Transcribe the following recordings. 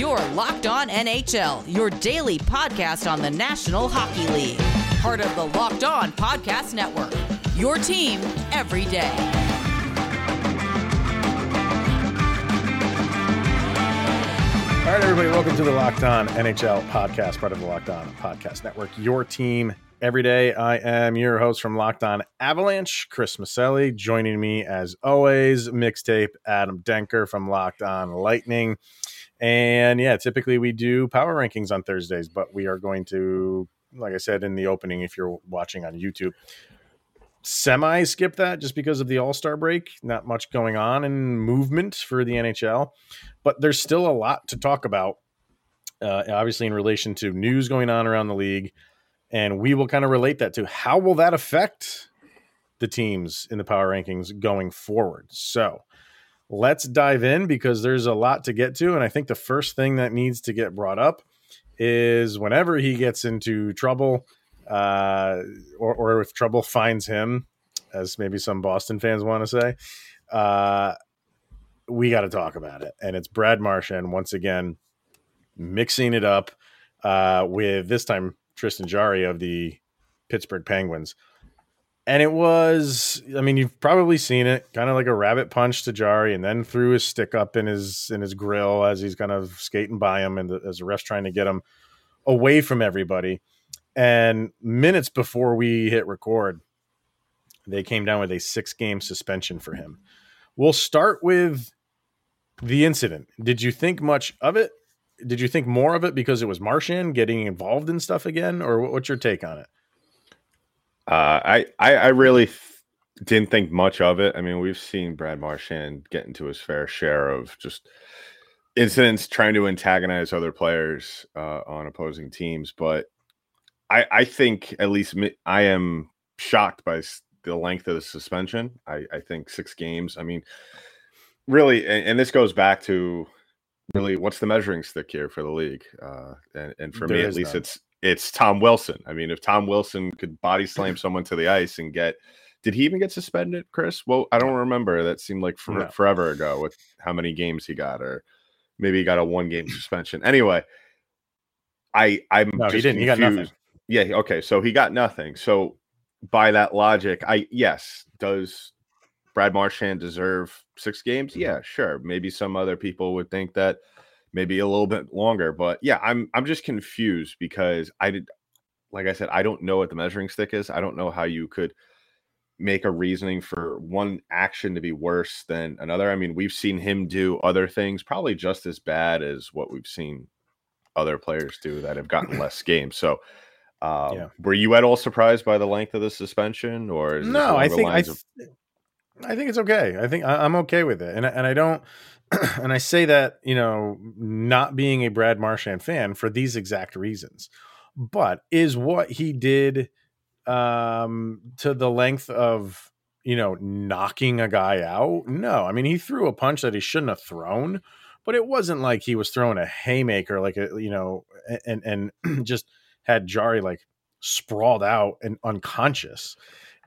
Your Locked On NHL, your daily podcast on the National Hockey League. Part of the Locked On Podcast Network. Your team every day. All right, everybody, welcome to the Locked On NHL podcast, part of the Locked On Podcast Network. Your team every day. I am your host from Locked On Avalanche, Chris Maselli. Joining me, as always, mixtape Adam Denker from Locked On Lightning. And yeah, typically we do power rankings on Thursdays, but we are going to, like I said in the opening, if you're watching on YouTube, semi skip that just because of the All Star break. Not much going on in movement for the NHL, but there's still a lot to talk about. Uh, obviously, in relation to news going on around the league, and we will kind of relate that to how will that affect the teams in the power rankings going forward. So let's dive in because there's a lot to get to, and I think the first thing that needs to get brought up is whenever he gets into trouble uh, or, or if trouble finds him, as maybe some Boston fans want to say, uh, we got to talk about it. And it's Brad Marchand once again mixing it up uh, with this time Tristan Jarry of the Pittsburgh Penguins. And it was, I mean, you've probably seen it, kind of like a rabbit punch to Jarry and then threw his stick up in his in his grill as he's kind of skating by him, and the, as the ref's trying to get him away from everybody. And minutes before we hit record, they came down with a six game suspension for him. We'll start with the incident. Did you think much of it? Did you think more of it because it was Marchand getting involved in stuff again, or what's your take on it? Uh, I, I, I really th- didn't think much of it. I mean, we've seen Brad Marchand get into his fair share of just incidents trying to antagonize other players uh, on opposing teams, but I, I think at least me, I am shocked by the length of the suspension. I, I think six games. I mean, really, and, and, this goes back to really what's the measuring stick here for the league, uh, and, and, for there me at least, none. it's it's Tom Wilson. I mean, if Tom Wilson could body slam someone to the ice and get, did he even get suspended, Chris? Well, I don't remember. That seemed like for, no. forever ago with how many games he got, or maybe he got a one game suspension. Anyway, I I'm no, he didn't. Confused. He got nothing. Yeah. Okay. So he got nothing. So by that logic, I yes, does Brad Marchand deserve six games? Mm-hmm. Yeah, sure. Maybe some other people would think that maybe a little bit longer. But yeah, I'm I'm just confused because I did like I said, I don't know what the measuring stick is. I don't know how you could make a reasoning for one action to be worse than another. I mean, we've seen him do other things probably just as bad as what we've seen other players do that have gotten less games. So um, yeah. were you at all surprised by the length of the suspension or no, I think I, th- of- I think it's okay. I think I, am okay with it. And, and I don't, and I say that, you know, not being a Brad Marchand fan for these exact reasons. But is what he did um, to the length of, you know, knocking a guy out? No. I mean, he threw a punch that he shouldn't have thrown, but it wasn't like he was throwing a haymaker, like a, you know, and, and just had Jarry like sprawled out and unconscious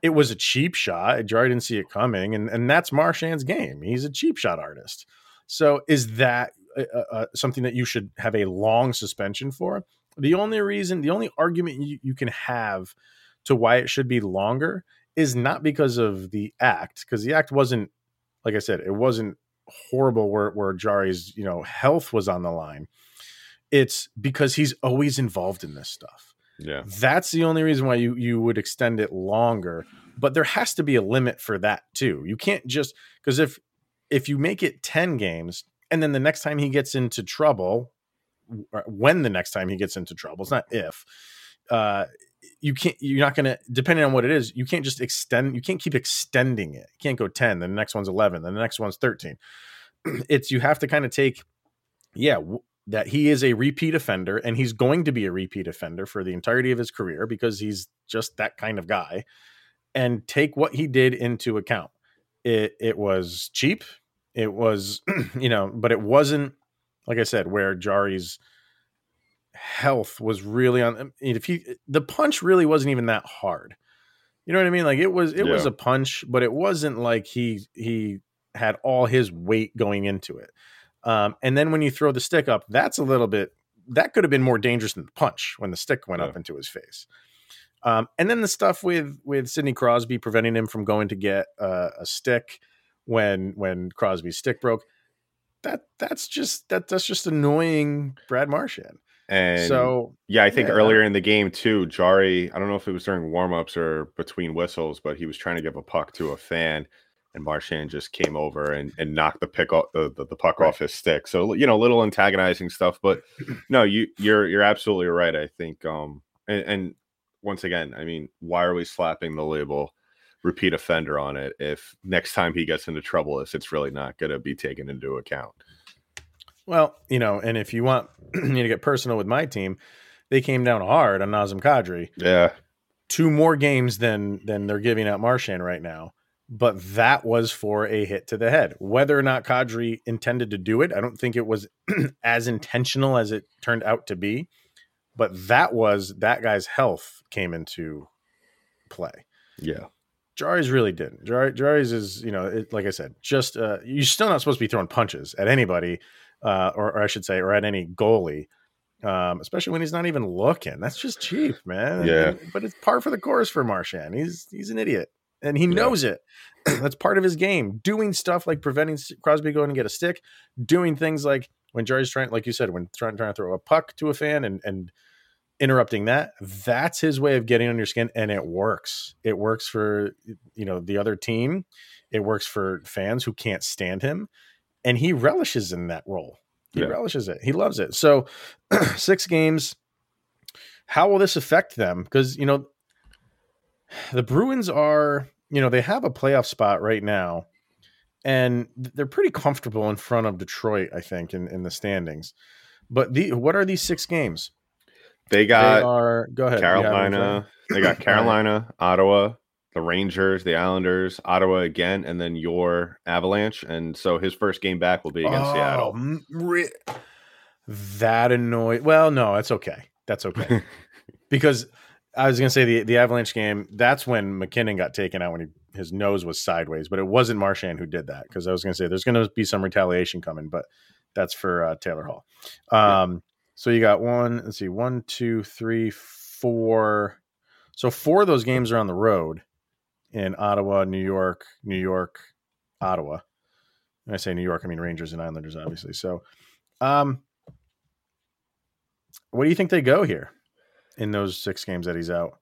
it was a cheap shot. Jarry didn't see it coming, and and that's Marchand's game. He's a cheap shot artist. So is that uh, uh, uh, something that you should have a long suspension for? The only reason, the only argument you, you can have to why it should be longer is not because of the act, because the act wasn't, like I said, it wasn't horrible where where Jarry's you know health was on the line. It's because he's always involved in this stuff. Yeah. That's the only reason why you you would extend it longer, but there has to be a limit for that too. You can't just because if if you make it 10 games and then the next time he gets into trouble, when the next time he gets into trouble, it's not if, uh, you can't, you're not going to, depending on what it is, you can't just extend, you can't keep extending it. You can't go 10, then the next one's 11, then the next one's 13. it's, you have to kind of take, yeah, w- that he is a repeat offender and he's going to be a repeat offender for the entirety of his career because he's just that kind of guy and take what he did into account. It, it was cheap it was, you know, but it wasn't like I said where Jarry's health was really on. If he the punch really wasn't even that hard. You know what I mean? Like it was it yeah. was a punch, but it wasn't like he he had all his weight going into it. Um, and then when you throw the stick up, that's a little bit that could have been more dangerous than the punch when the stick went Yeah. up into his face. Um, and then the stuff with with Sidney Crosby preventing him from going to get uh, a stick when when Crosby's stick broke. That that's just that that's just annoying Brad Marchand. And so yeah, I think yeah. earlier in the game too, Jarry, I don't know if it was during warmups or between whistles, but he was trying to give a puck to a fan and Marchand just came over and, and knocked the pick off the, the, the puck Right. off his stick. So you know, little antagonizing stuff. But no, you you're you're absolutely right. I think um and, and once again, I mean, why are we slapping the label repeat offender on it if next time he gets into trouble, if it's really not gonna be taken into account? Well, you know, and if you want me to get personal with my team, they came down hard on Nazem Kadri. Yeah. Two more games than than they're giving out Marchand right now. But that was for a hit to the head. Whether or not Kadri intended to do it, I don't think it was as intentional as it turned out to be. But that was that guy's health came into play. Yeah. Jarry's really didn't. Jarry, Jarry's is, you know, it, like I said, just uh, you're still not supposed to be throwing punches at anybody, uh, or, or I should say, or at any goalie, um, especially when he's not even looking. That's just cheap, man. Yeah. And- but it's par for the course for Marchand. He's he's an idiot, and he knows it. That's part of his game. Doing stuff like preventing Crosby going to get a stick, doing things like when Jarry's trying, like you said, when trying trying to throw a puck to a fan and and interrupting that that's his way of getting on your skin and it works. It works for you know the other team. It works for fans who can't stand him and he relishes in that role. He Yeah. relishes it. He loves it. So six games how will this affect them? Because you know the bruins are you know they have a playoff spot right now and they're pretty comfortable in front of detroit i think in, in the standings. But the what are these six games They they got are go ahead. You have it in front of Carolina. They got Carolina, Ottawa, the Rangers, the Islanders, Ottawa again, and then your Avalanche. And so his first game back will be against Oh, Seattle. re- that annoyed. Well, no, that's okay. That's okay because I was gonna say the the Avalanche game. That's when MacKinnon got taken out when he, his nose was sideways, but it wasn't Marchand who did that because I was gonna say there's gonna be some retaliation coming, but that's for uh, Taylor Hall. Um, so you got one. Let's see, one, two, three, four. So four of those games are on the road in Ottawa, New York, New York, Ottawa. When I say New York, I mean Rangers and Islanders, obviously. So, um, what do you think they go here in those six games that he's out?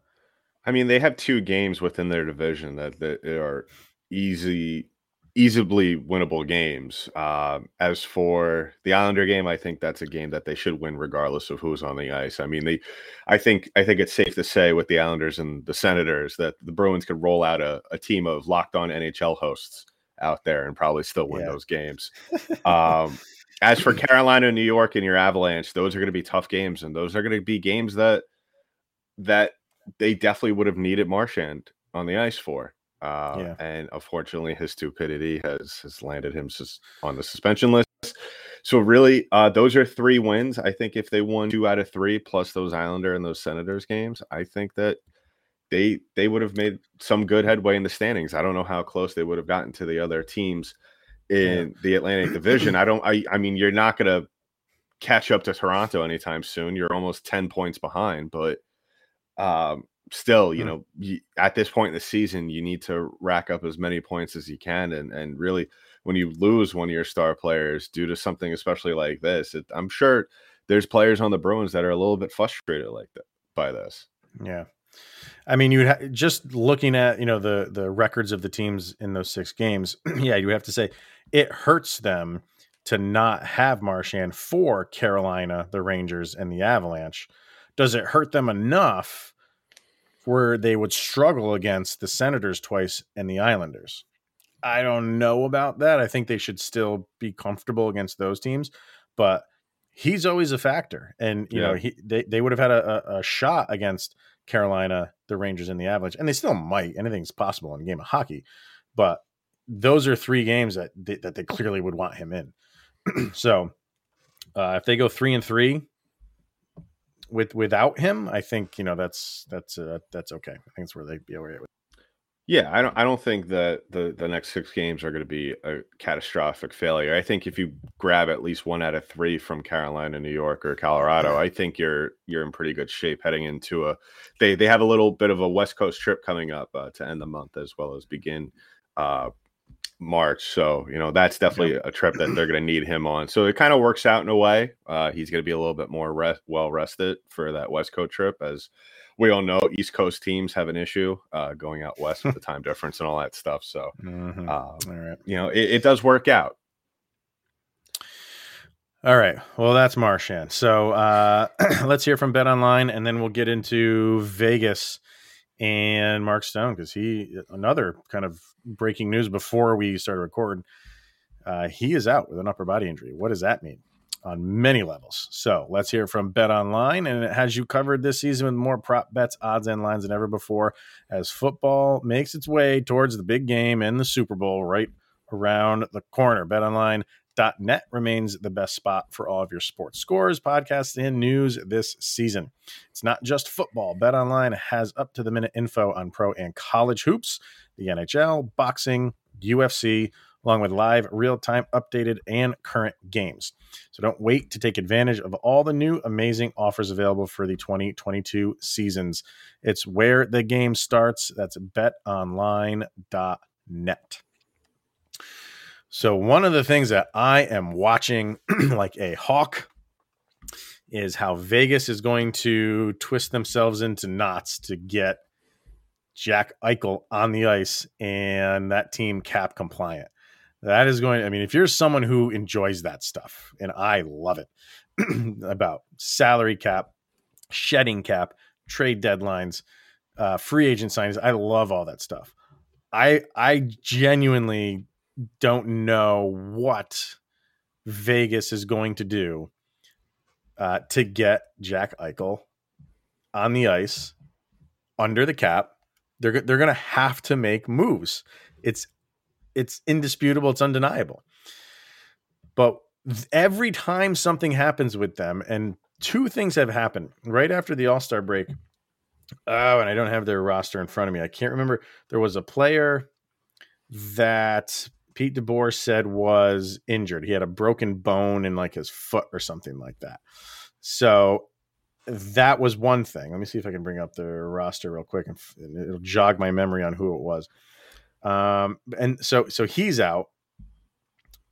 I mean, they have two games within their division that, that are easy, easily winnable games. Um, as for the Islander game, I think that's a game that they should win regardless of who's on the ice. I mean, they, I think, I think it's safe to say with the Islanders and the Senators that the Bruins could roll out a, a team of locked on NHL hosts out there and probably still win Yeah. those games. Um, as for Carolina, New York, and your Avalanche, those are going to be tough games, and those are going to be games that that they definitely would have needed Marchand on the ice for. Uh, Yeah. And unfortunately, his stupidity has has landed him sus- on the suspension list. So really, uh, those are three wins. I think if they won two out of three, plus those Islander and those Senators games, I think that they they would have made some good headway in the standings. I don't know how close they would have gotten to the other teams in the Atlantic Division. I don't. I I mean, you're not going to catch up to Toronto anytime soon. You're almost ten points behind, but um, still, you Hmm. know, you, at this point in the season, you need to rack up as many points as you can, and and really, when you lose one of your star players due to something especially like this, it, I'm sure there's players on the Bruins that are a little bit frustrated like that by this. Yeah. I mean, you ha- just looking at you know the the records of the teams in those six games. yeah, you have to say it hurts them to not have Marchand for Carolina, the Rangers, and the Avalanche. Does it hurt them enough where they would struggle against the Senators twice and the Islanders? I don't know about that. I think they should still be comfortable against those teams, but he's always a factor. And you know, he they, they would have had a, a, a shot against Carolina, the Rangers, and the Avalanche, and they still might. Anything's possible in a game of hockey, but those are three games that they, that they clearly would want him in. so, uh, if they go three and three with without him, I think you know that's that's uh, that's okay. I think it's where they'd be all right with. Yeah, I don't. I don't think that the the next six games are going to be a catastrophic failure. I think if you grab at least one out of three from Carolina, New York, or Colorado, I think you're you're in pretty good shape heading into a. They they have a little bit of a West Coast trip coming up uh, to end the month as well as begin uh, March. So you know that's definitely a trip that they're going to need him on. So it kind of works out in a way. Uh, he's going to be a little bit more rest, well rested for that West Coast trip as we all know East Coast teams have an issue uh, going out west with the time difference and all that stuff. So, mm-hmm. um, you know, it, it, does work out. All right. Well, that's Marchand. So uh, let's hear from Bet Online, and then we'll get into Vegas and Mark Stone because he another kind of breaking news before we started recording. Uh, he is out with an upper body injury. What does that mean? on many levels. So let's hear from Bet Online, and it has you covered this season with more prop bets, odds, and lines than ever before as football makes its way towards the big game and the Super Bowl right around the corner. BetOnline.net remains the best spot for all of your sports scores, podcasts, and news this season. It's not just football. Bet Online has up to the minute info on pro and college hoops, the NHL, boxing, UFC along with live, real time, updated, and current games. So don't wait to take advantage of all the new amazing offers available for the 2022 seasons. It's where the game starts. That's betonline.net. So, one of the things that I am watching like a hawk is how Vegas is going to twist themselves into knots to get Jack Eichel on the ice and that team cap compliant. That is going, I mean, if you're someone who enjoys that stuff, and I love it about salary cap, shedding cap, trade deadlines, uh, free agent signings, I love all that stuff. I I genuinely don't know what Vegas is going to do uh, to get Jack Eichel on the ice under the cap. They're they're going to have to make moves. It's it's indisputable, it's undeniable. But every time something happens with them, and two things have happened right after the All Star break. Oh, and I don't have their roster in front of me. I can't remember. There was a player that Pete DeBoer said was injured. He had a broken bone in like his foot or something like that. So that was one thing. Let me see if I can bring up the roster real quick and it'll jog my memory on who it was. Um, and so so he's out.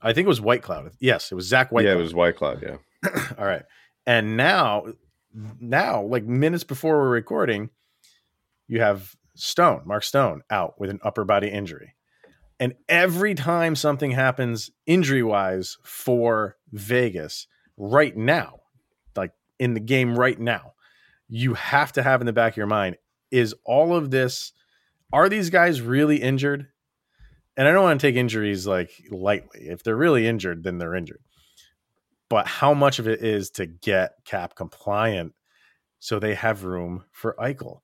I think it was Whitecloud. Yes, it was Zach White. Yeah, it was Whitecloud. Yeah. All right. And now, now, like minutes before we're recording, you have Stone, Mark Stone, out with an upper body injury. And every time something happens injury wise for Vegas right now, like in the game right now, you have to have in the back of your mind is all of this are these guys really injured? And I don't want to take injuries like lightly. If they're really injured, then they're injured. But how much of it is to get cap compliant so they have room for Eichel?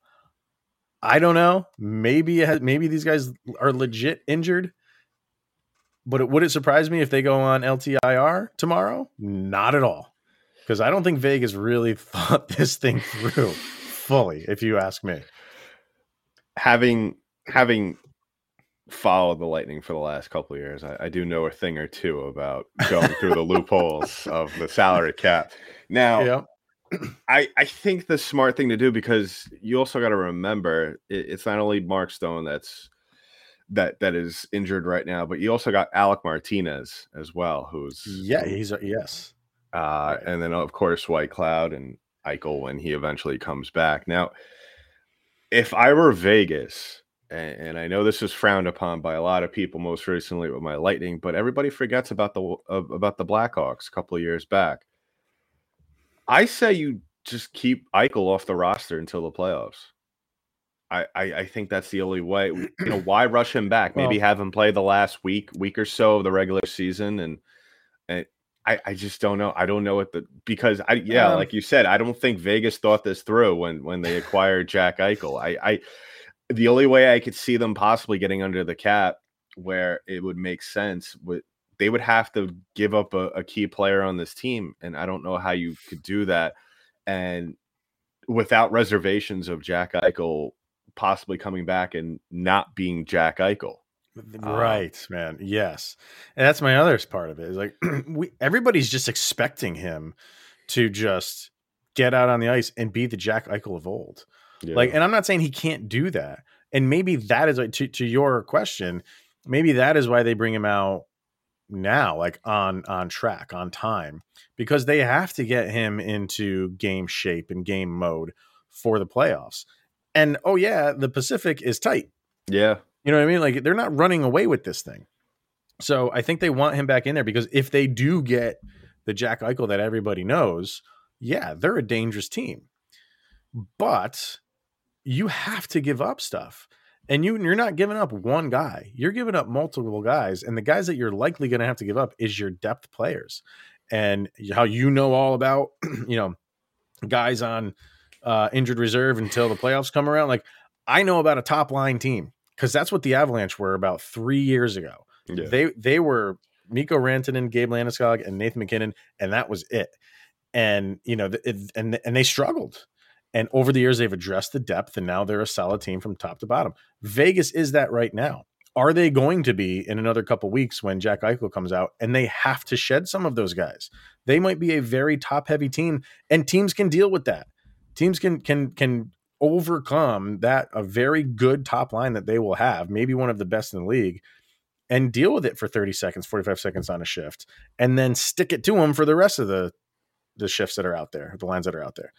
I don't know. Maybe has, maybe these guys are legit injured. But it, would it surprise me if they go on LTIR tomorrow? Not at all. Because I don't think Vegas really thought this thing through fully, if you ask me having having followed the Lightning for the last couple years, I, I, do know a thing or two about going through the loopholes of the salary cap. Now, yeah. I I think the smart thing to do because you also got to remember it, it's not only Mark Stone that's that that is injured right now, but you also got Alec Martinez as well, who's yeah, he's a, yes, uh, right. and then of course Whitecloud and Eichel when he eventually comes back. Now, if I were Vegas, and, and, I know this is frowned upon by a lot of people, most recently with my Lightning, but everybody forgets about the uh, about the Blackhawks a couple of years back. I say you just keep Eichel off the roster until the playoffs. I, I, I think that's the only way. You know, why rush him back? Maybe well, have him play the last week, week or so of the regular season, and and I, I just don't know. I don't know what the because I yeah, um, like you said, I don't think Vegas thought this through when when they acquired Jack Eichel. I I the only way I could see them possibly getting under the cap where it would make sense would they would have to give up a, a key player on this team, and I don't know how you could do that and without reservations of Jack Eichel possibly coming back and not being Jack Eichel. Right, um, man. Yes. And that's my other part of it. Is like we everybody's just expecting him to just get out on the ice and be the Jack Eichel of old. Yeah. Like, and I'm not saying he can't do that. And maybe that is like to, to your question, maybe that is why they bring him out now, like on on track, on time, because they have to get him into game shape and game mode for the playoffs. And oh yeah, the Pacific is tight. Yeah. You know what I mean? Like they're not running away with this thing. So I think they want him back in there because if they do get the Jack Eichel that everybody knows, yeah, they're a dangerous team. But you have to give up stuff. And you you're not giving up one guy. You're giving up multiple guys. And the guys that you're likely going to have to give up is your depth players. And how you know all about, you know, guys on uh, injured reserve until the playoffs come around. Like I know about a top line team because that's what the Avalanche were about three years ago. Yeah. They they were Mikko Rantanen, Gabe Landeskog, and Nathan MacKinnon, and that was it. And you know, it, and and they struggled. And over the years, they've addressed the depth, and now they're a solid team from top to bottom. Vegas is that right now. Are they going to be in another couple weeks when Jack Eichel comes out and they have to shed some of those guys? They might be a very top heavy team, and teams can deal with that. Teams can can can overcome that a very good top line that they will have, maybe one of the best in the league, and deal with it for 30 seconds, 45 seconds on a shift, and then stick it to them for the rest of the the shifts that are out there, the lines that are out there.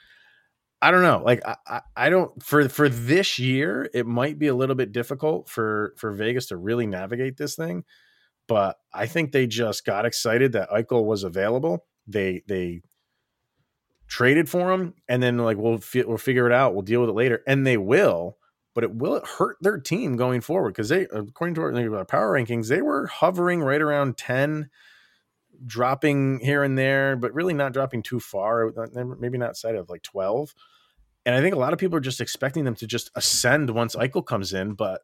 I don't know. Like I, I don't for for this year, it might be a little bit difficult for for Vegas to really navigate this thing. But I think they just got excited that Eichel was available. They they traded for him, and then like we'll fi- we'll figure it out. We'll deal with it later, and they will. But it will it hurt their team going forward because they, according to our, power rankings, they were hovering right around ten, dropping here and there, but really not dropping too far. Maybe not side of like twelve. And I think a lot of people are just expecting them to just ascend once Eichel comes in, but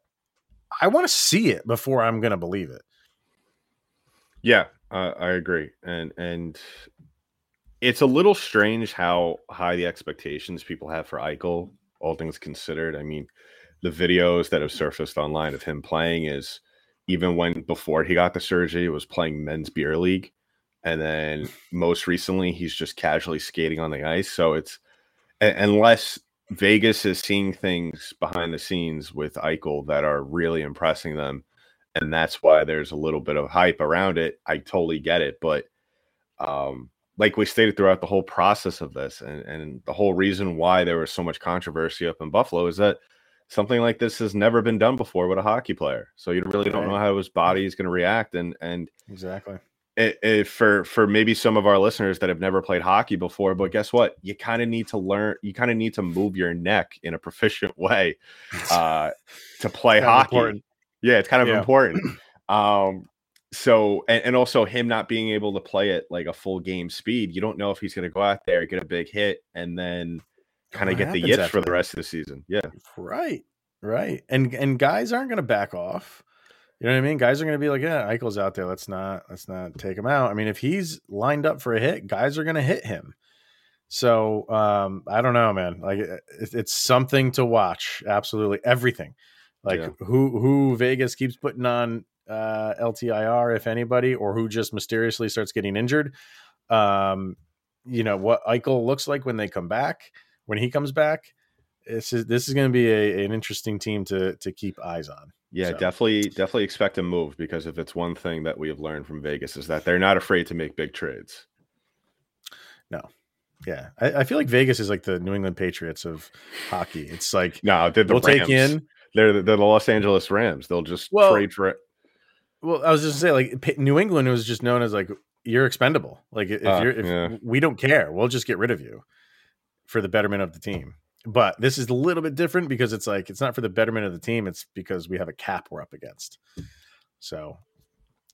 I want to see it before I'm going to believe it. Yeah, uh, I agree, and and it's a little strange how high the expectations people have for Eichel, all things considered. I mean, the videos that have surfaced online of him playing is even when before he got the surgery, was playing men's beer league. And then most recently, he's just casually skating on the ice. So it's unless Vegas is seeing things behind the scenes with Eichel that are really impressing them. And that's why there's a little bit of hype around it. I totally get it. But um, like we stated throughout the whole process of this, and, and the whole reason why there was so much controversy up in Buffalo is that something like this has never been done before with a hockey player. So you really don't know how his body is going to react, and and exactly. It, it, for for maybe some of our listeners that have never played hockey before, but guess what? You kind of need to learn. You kind of need to move your neck in a proficient way uh, to play hockey. Important. Yeah, it's kind of yeah. important. Um, so and, and also him not being able to play at like a full game speed, you don't know if he's going to go out there get a big hit and then kind of get the yips for the rest of the season. Yeah, right, right. And and guys aren't going to back off. You know what I mean? Guys are going to be like, yeah, Eichel's out there. Let's not let's not take him out. I mean, if he's lined up for a hit, guys are going to hit him. So um, I don't know, man. Like it, it's something to watch. Absolutely everything. Like yeah. who who Vegas keeps putting on uh, LTIR, if anybody, or who just mysteriously starts getting injured. Um, you know what Eichel looks like when they come back, when he comes back. This is this is going to be a, an interesting team to to keep eyes on. Yeah, so. definitely, definitely expect a move because if it's one thing that we have learned from Vegas is that they're not afraid to make big trades. No, yeah, I, I, feel like Vegas is like the New England Patriots of hockey. It's like no, they're the we'll Rams. take in. They're the, they're the Los Angeles Rams. They'll just well, trade for it. Well, I was just say like New England was just known as like you're expendable. Like if uh, you're if yeah. we don't care, we'll just get rid of you for the betterment of the team. But this is a little bit different because it's like it's not for the betterment of the team, it's because we have a cap we're up against. So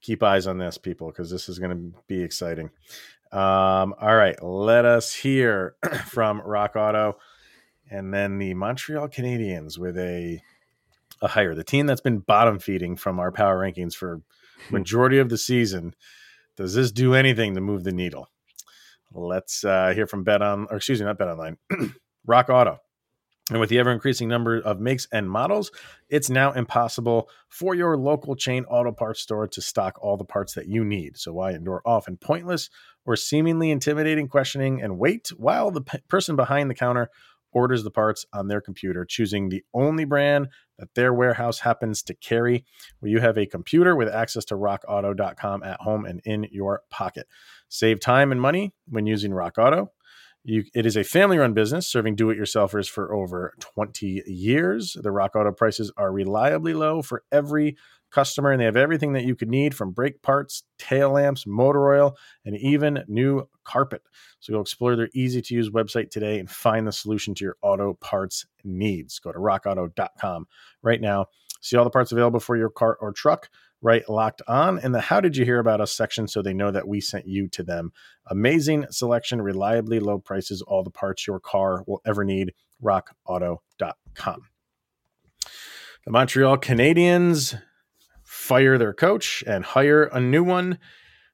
keep eyes on this, people, because this is going to be exciting. Um, all right, let us hear from Rock Auto and then the Montreal Canadiens with a a hire. The team that's been bottom feeding from our power rankings for majority of the season. Does this do anything to move the needle? Let's uh, hear from Bet on, or excuse me, not Bet Online, Rock Auto. And with the ever increasing number of makes and models, it's now impossible for your local chain auto parts store to stock all the parts that you need. So, why endure often pointless or seemingly intimidating questioning and wait while the person behind the counter orders the parts on their computer, choosing the only brand that their warehouse happens to carry, where you have a computer with access to rockauto.com at home and in your pocket. Save time and money when using Rock Auto. You, it is a family run business serving do it yourselfers for over 20 years. The Rock Auto prices are reliably low for every customer, and they have everything that you could need from brake parts, tail lamps, motor oil, and even new carpet. So go explore their easy to use website today and find the solution to your auto parts needs. Go to rockauto.com right now. See all the parts available for your car or truck right locked on in the how did you hear about us section so they know that we sent you to them. Amazing selection reliably low prices all the parts your car will ever need. Rockauto.com the montreal canadiens fire their coach and hire a new one.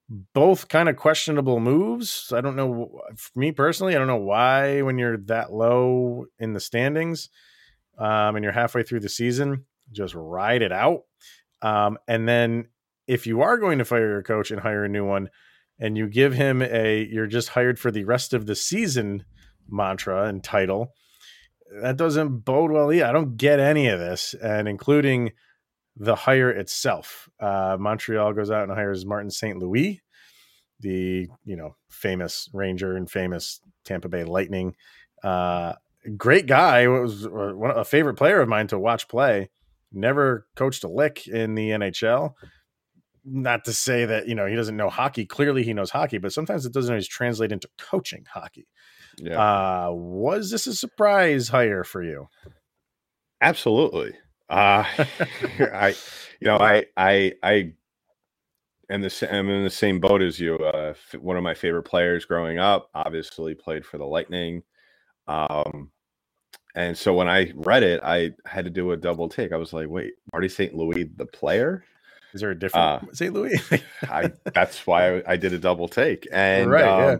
Both kind of questionable moves. I don't know for me personally i don't know why when you're that low in the standings um, and you're halfway through the season just ride it out um, and then if you are going to fire your coach and hire a new one, and you give him a you're just hired for the rest of the season mantra and title, that doesn't bode well either. I don't get any of this, and including the hire itself. Uh, Montreal goes out and hires Martin St. Louis, the you know famous Ranger and famous Tampa Bay Lightning. Uh, great guy. Was a favorite player of mine to watch play never coached a lick in the NHL. Not to say that, you know, he doesn't know hockey. Clearly he knows hockey, but sometimes it doesn't always translate into coaching hockey. Yeah. Uh, was this a surprise hire for you? Absolutely. Uh, I, you know, I, I, I am the I'm in the same boat as you. Uh, one of my favorite players growing up, obviously played for the Lightning. Um, and so when I read it, I had to do a double take. I was like, wait, Marty St. Louis, the player? Is there a different uh, St. Louis? I, that's why I, I, did a double take. And right, um, yeah.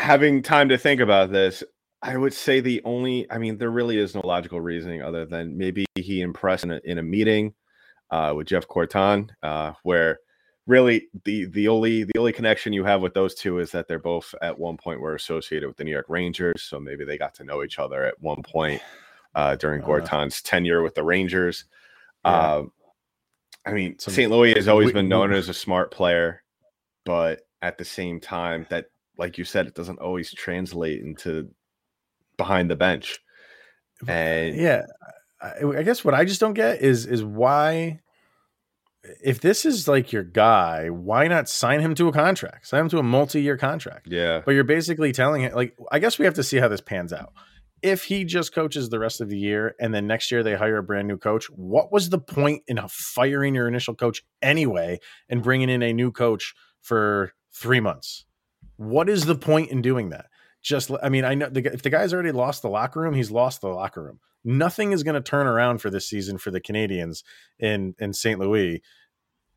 having time to think about this, I would say the only, I mean, there really is no logical reasoning other than maybe he impressed in a, in a meeting uh, with Jeff Gorton, uh, where really the the only the only connection you have with those two is that they're both at one point were associated with the New York Rangers, so maybe they got to know each other at one point uh, during uh, Gorton's tenure with the Rangers. Yeah. Uh, I mean, Some, St. Louis has always we, been known we, as a smart player, but at the same time, that like you said, it doesn't always translate into behind the bench. And yeah, I, I guess what I just don't get is is why if this is like your guy, why not sign him to a contract? Sign him to a multi-year contract. Yeah. But you're basically telling him like I guess we have to see how this pans out. If he just coaches the rest of the year and then next year they hire a brand new coach, what was the point in firing your initial coach anyway and bringing in a new coach for 3 months? What is the point in doing that? Just I mean, I know the, if the guy's already lost the locker room, he's lost the locker room nothing is going to turn around for this season for the Canadiens in in St. Louis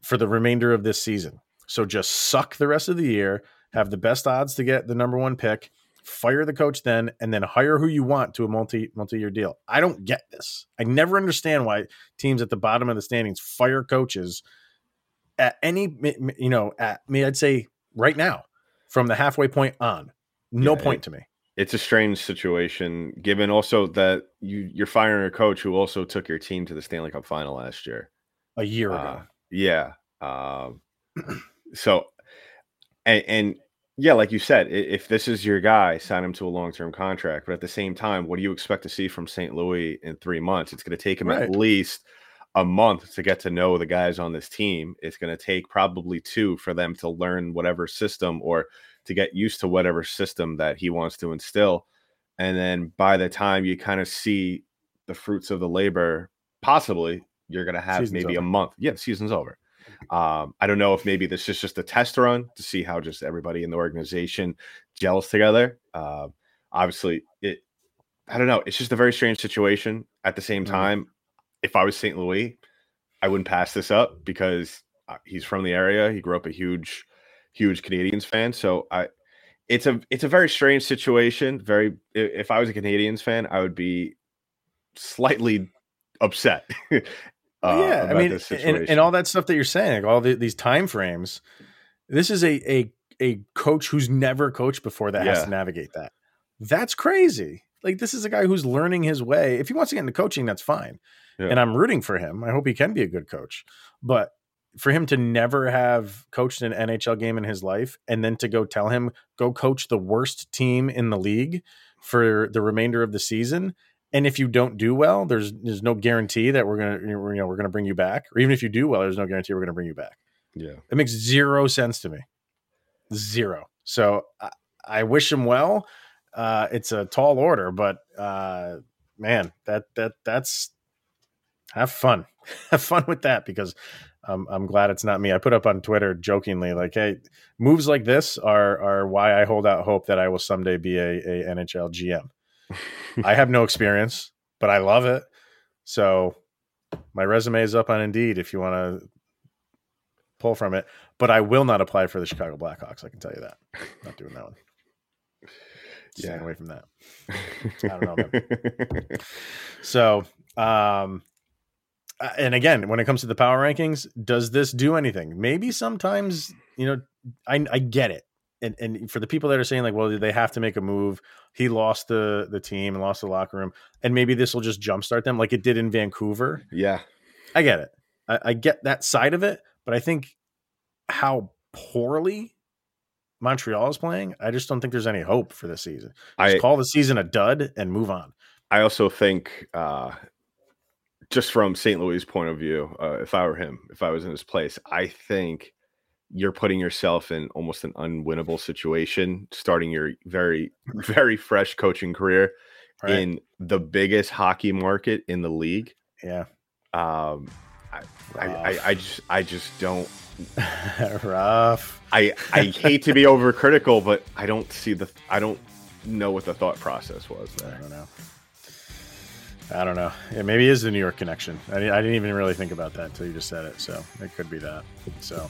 for the remainder of this season. So just suck the rest of the year, have the best odds to get the number one pick, fire the coach then, and then hire who you want to a multi multi year deal. I don't get this. I never understand why teams at the bottom of the standings fire coaches at any you know at me I'd say right now from the halfway point on. No yeah, point it, to me. It's a strange situation, given also that you you're firing a coach who also took your team to the Stanley Cup final last year. A year uh, ago. Yeah. Um, so, and, and, yeah, like you said, if this is your guy, sign him to a long term contract. But at the same time, what do you expect to see from St. Louis in three months? It's going to take him right. at least a month to get to know the guys on this team. It's going to take probably two for them to learn whatever system or to get used to whatever system that he wants to instill. And then by the time you kind of see the fruits of the labor, possibly you're going to have season's maybe over. a month. Yeah, the season's over. Um, I don't know if maybe this is just a test run to see how just everybody in the organization gels together. Uh, obviously, it. I don't know. It's just a very strange situation. At the same mm-hmm. time, if I was St. Louis, I wouldn't pass this up because uh, he's from the area. He grew up a huge, huge Canadiens fan. So I, it's a it's a very strange situation. Very if I was a Canadiens fan, I would be slightly upset. uh, yeah, I mean, and, and, all that stuff that you're saying, like all the, these time frames. This is a a a coach who's never coached before that yeah. has to navigate that. That's crazy. Like this is a guy who's learning his way. If he wants to get into coaching, that's fine. Yeah. And I'm rooting for him. I hope he can be a good coach. But for him to never have coached an NHL game in his life and then to go tell him go coach the worst team in the league for the remainder of the season. And if you don't do well there's there's no guarantee that we're going to you know we're going to bring you back. Or even if you do well there's no guarantee we're going to bring you back. Yeah. It makes zero sense to me. Zero. So i, I wish him well. Uh it's a tall order but uh man that that that's have fun. Have fun with that because I'm I'm glad it's not me. I put up on Twitter jokingly like, "Hey, moves like this are are why I hold out hope that I will someday be a, a NHL GM." I have no experience, but I love it. So my resume is up on Indeed if you want to pull from it. But I will not apply for the Chicago Blackhawks. I can tell you that. Not doing that one. Staying yeah. away from that. I don't know. So, um, and again, when it comes to the power rankings, does this do anything? Maybe sometimes, you know, I, I get it. And, and for the people that are saying like, well, they have to make a move. He lost the the team and lost the locker room, and maybe this will just jumpstart them like it did in Vancouver. Yeah, I get it. I, I get that side of it, but I think how poorly Montreal is playing, I just don't think there's any hope for this season. Just I call the season a dud and move on. I also think uh, just from St. Louis' point of view, uh, if I were him, if I was in his place, I think you're putting yourself in almost an unwinnable situation, starting your very, very fresh coaching career right. in the biggest hockey market in the league. Yeah. Um, I, I, I, I, just, I just don't. Rough. I, I hate to be overcritical, but I don't see the, I don't know what the thought process was there. I don't know. I don't know. It maybe is the New York connection. I, I didn't even really think about that until you just said it. So it could be that. So.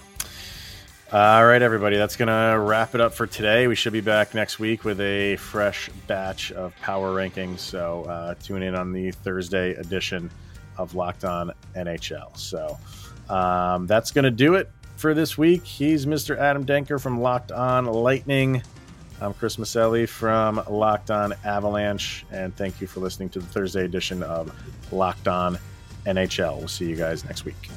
All right, everybody, that's going to wrap it up for today. We should be back next week with a fresh batch of power rankings. So uh, tune in on the Thursday edition of Locked On NHL. So um, that's going to do it for this week. He's Mr. Adam Denker from Locked On Lightning. I'm Chris Maselli from Locked On Avalanche, and thank you for listening to the Thursday edition of Locked On NHL. We'll see you guys next week.